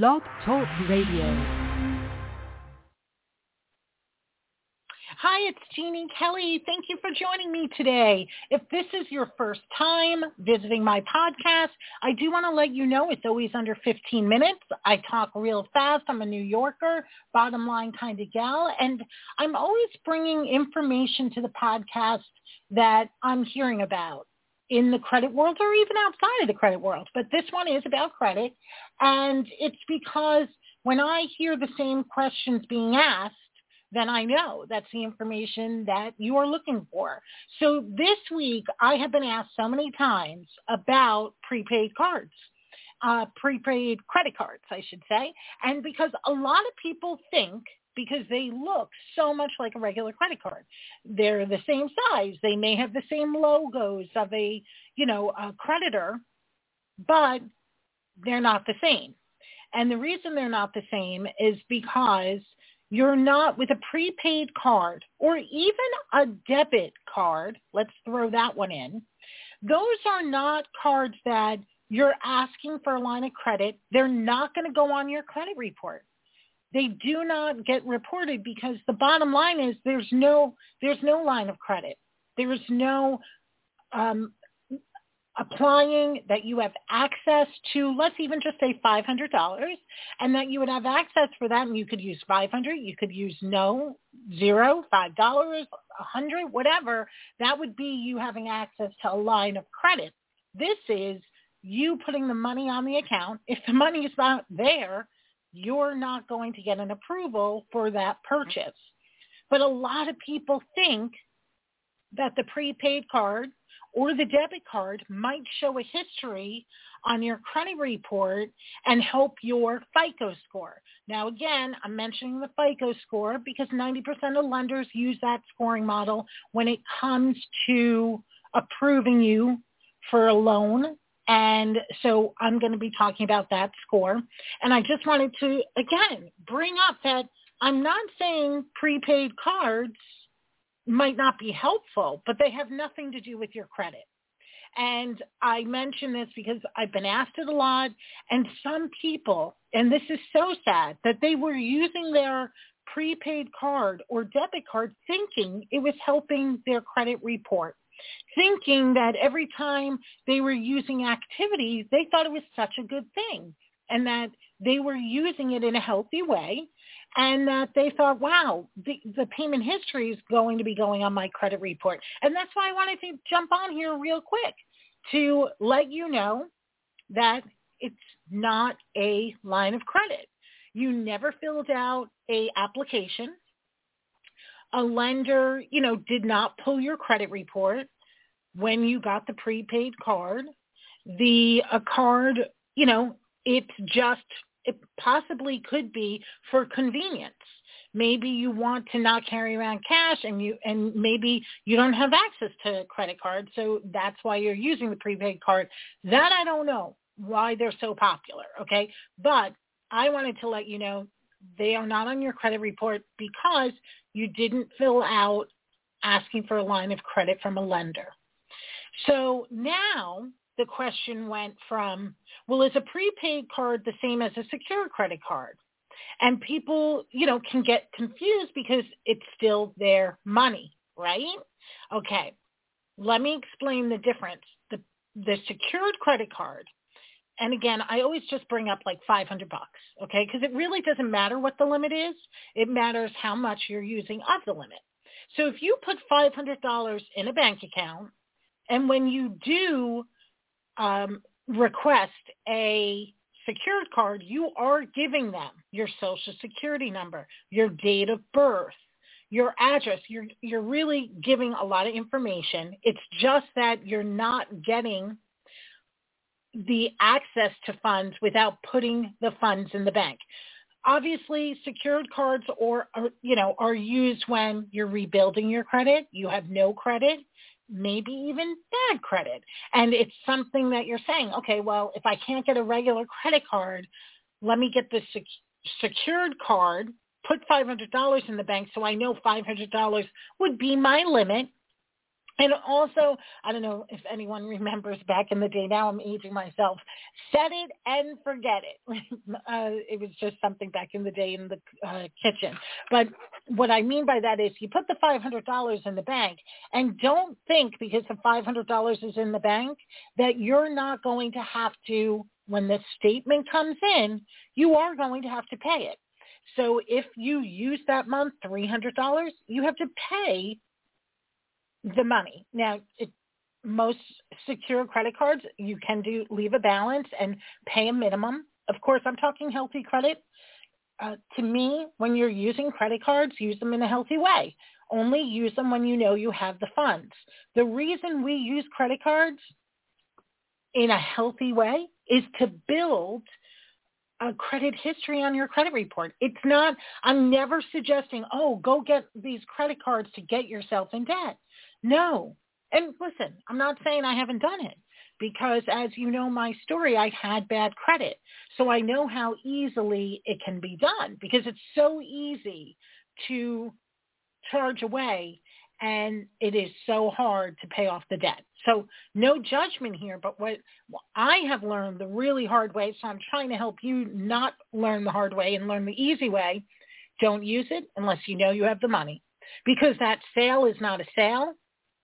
Blog Talk Radio. Hi, it's Jeannie Kelly. Thank you for joining me today. If this is your first time visiting my podcast, I do want to let you know it's always under 15 minutes. I talk real fast. I'm a New Yorker, bottom line kind of gal, and I'm always bringing information to the podcast that I'm hearing about in the credit world or even outside of the credit world. But this one is about credit, and it's because when I hear the same questions being asked, then I know that's the information that you are looking for. So this week, I have been asked so many times about prepaid cards, uh, prepaid credit cards, I should say. And because a lot of people think because they look so much like a regular credit card. They're the same size. They may have the same logos of a, you know, a creditor, but they're not the same. And the reason they're not the same is because you're not with a prepaid card or even a debit card. Let's throw that one in. Those are not cards that you're asking for a line of credit. They're not going to go on your credit report. They do not get reported because the bottom line is there's no there's no line of credit. There is no um, applying that you have access to, let's even just say $500, and that you would have access for that, and you could use 500, you could use no, zero, five dollars, a 100, whatever. That would be you having access to a line of credit. This is you putting the money on the account. If the money is not there, you're not going to get an approval for that purchase. But a lot of people think that the prepaid card or the debit card might show a history on your credit report and help your FICO score. Now, again, I'm mentioning the FICO score because 90% of lenders use that scoring model when it comes to approving you for a loan. And so I'm going to be talking about that score. And I just wanted to, again, bring up that I'm not saying prepaid cards might not be helpful, but they have nothing to do with your credit. And I mention this because I've been asked it a lot, and some people, and this is so sad, that they were using their prepaid card or debit card thinking it was helping their credit report, thinking that every time they were using activities, they thought it was such a good thing and that they were using it in a healthy way and that they thought, wow, the, the payment history is going to be going on my credit report. And that's why I wanted to jump on here real quick to let you know that it's not a line of credit. You never filled out a application. A lender, you know, did not pull your credit report when you got the prepaid card. The a card, you know, it's just it possibly could be for convenience. Maybe you want to not carry around cash and you and maybe you don't have access to credit card, so that's why you're using the prepaid card. That I don't know why they're so popular, okay? But I wanted to let you know they are not on your credit report because you didn't fill out asking for a line of credit from a lender. So now the question went from, well, is a prepaid card the same as a secure credit card? And people, you know, can get confused because it's still their money, right? Okay, let me explain the difference. The, the secured credit card, and again, I always just bring up like 500 bucks, okay? Because it really doesn't matter what the limit is. It matters how much you're using of the limit. So if you put $500 in a bank account, and when you do um, request a secured card, you are giving them your social security number, your date of birth, your address. You're, you're really giving a lot of information. It's just that you're not getting the access to funds without putting the funds in the bank. Obviously, secured cards or, or you know are used when you're rebuilding your credit. You have no credit maybe even bad credit. And it's something that you're saying, okay, well, if I can't get a regular credit card, let me get this sec- secured card, put $500 in the bank so I know $500 would be my limit. And also, I don't know if anyone remembers back in the day. Now I'm aging myself. Set it and forget it. uh, it was just something back in the day in the uh, kitchen. But what I mean by that is you put the $500 in the bank and don't think because the $500 is in the bank that you're not going to have to, when the statement comes in, you are going to have to pay it. So if you use that month $300, you have to pay the money. Now, it, most secure credit cards, you can do leave a balance and pay a minimum. Of course, I'm talking healthy credit. Uh, to me, when you're using credit cards, use them in a healthy way. Only use them when you know you have the funds. The reason we use credit cards in a healthy way is to build a credit history on your credit report. It's not, I'm never suggesting, oh, go get these credit cards to get yourself in debt. No. And listen, I'm not saying I haven't done it because as you know my story, I had bad credit. So I know how easily it can be done because it's so easy to charge away and it is so hard to pay off the debt. So no judgment here, but what I have learned the really hard way, so I'm trying to help you not learn the hard way and learn the easy way. Don't use it unless you know you have the money because that sale is not a sale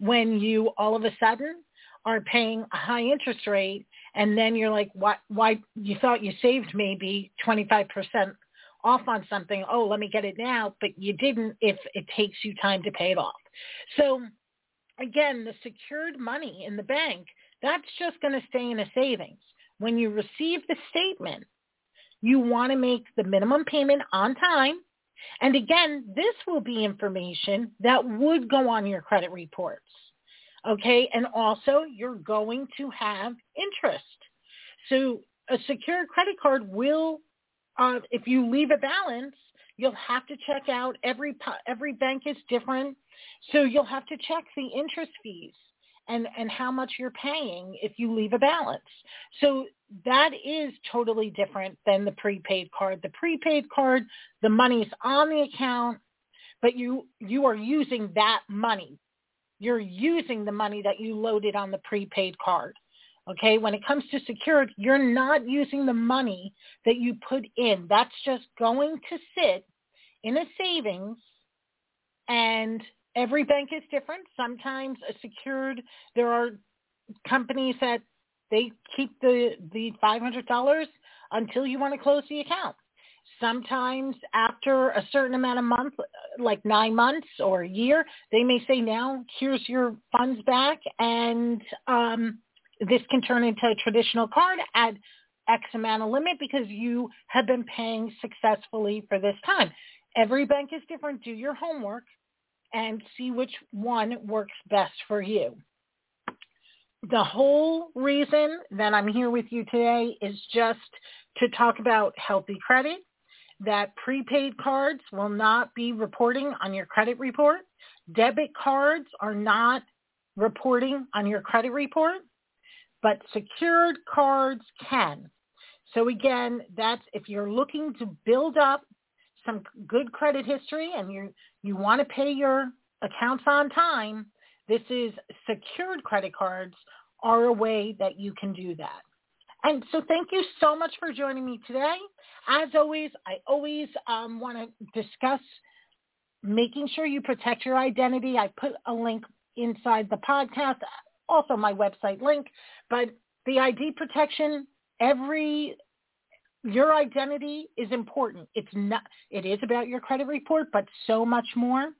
when you all of a sudden are paying a high interest rate and then you're like, why, why you thought you saved maybe 25% off on something. Oh, let me get it now, but you didn't if it takes you time to pay it off. So again, the secured money in the bank, that's just going to stay in a savings. When you receive the statement, you want to make the minimum payment on time. And again, this will be information that would go on your credit reports. Okay. And also you're going to have interest. So a secure credit card will, uh, if you leave a balance, you'll have to check out every, every bank is different. So you'll have to check the interest fees and, and how much you're paying if you leave a balance. So that is totally different than the prepaid card. The prepaid card, the money's on the account, but you, you are using that money. You're using the money that you loaded on the prepaid card. Okay, when it comes to secured, you're not using the money that you put in. That's just going to sit in a savings and every bank is different. Sometimes a secured, there are companies that they keep the, the $500 until you want to close the account. Sometimes after a certain amount of month, like nine months or a year, they may say, now here's your funds back and um, this can turn into a traditional card at X amount of limit because you have been paying successfully for this time. Every bank is different. Do your homework and see which one works best for you. The whole reason that I'm here with you today is just to talk about healthy credit, that prepaid cards will not be reporting on your credit report. Debit cards are not reporting on your credit report, but secured cards can. So again, that's if you're looking to build up some good credit history and you you want to pay your accounts on time, this is secured credit cards are a way that you can do that. And so thank you so much for joining me today. As always, I always um, want to discuss making sure you protect your identity. I put a link inside the podcast, also my website link, but the ID protection, every your identity is important. It's not, it is about your credit report, but so much more.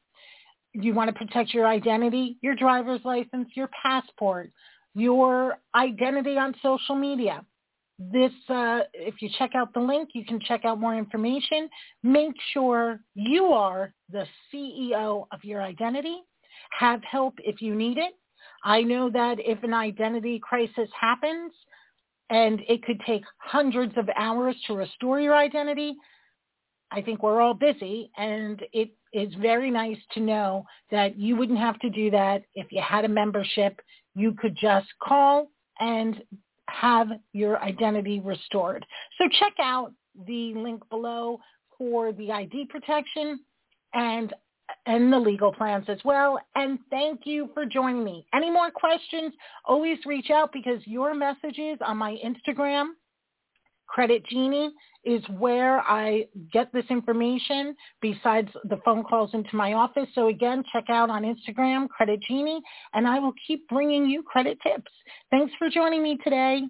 You want to protect your identity, your driver's license, your passport, your identity on social media. This, uh, if you check out the link, you can check out more information. Make sure you are the CEO of your identity. Have help if you need it. I know that if an identity crisis happens, and it could take hundreds of hours to restore your identity. I think we're all busy and it is very nice to know that you wouldn't have to do that if you had a membership. You could just call and have your identity restored. So check out the link below for the ID protection and and the legal plans as well. And thank you for joining me. Any more questions, always reach out because your messages on my Instagram, Credit Genie, is where I get this information besides the phone calls into my office. So again, check out on Instagram, Credit Genie, and I will keep bringing you credit tips. Thanks for joining me today.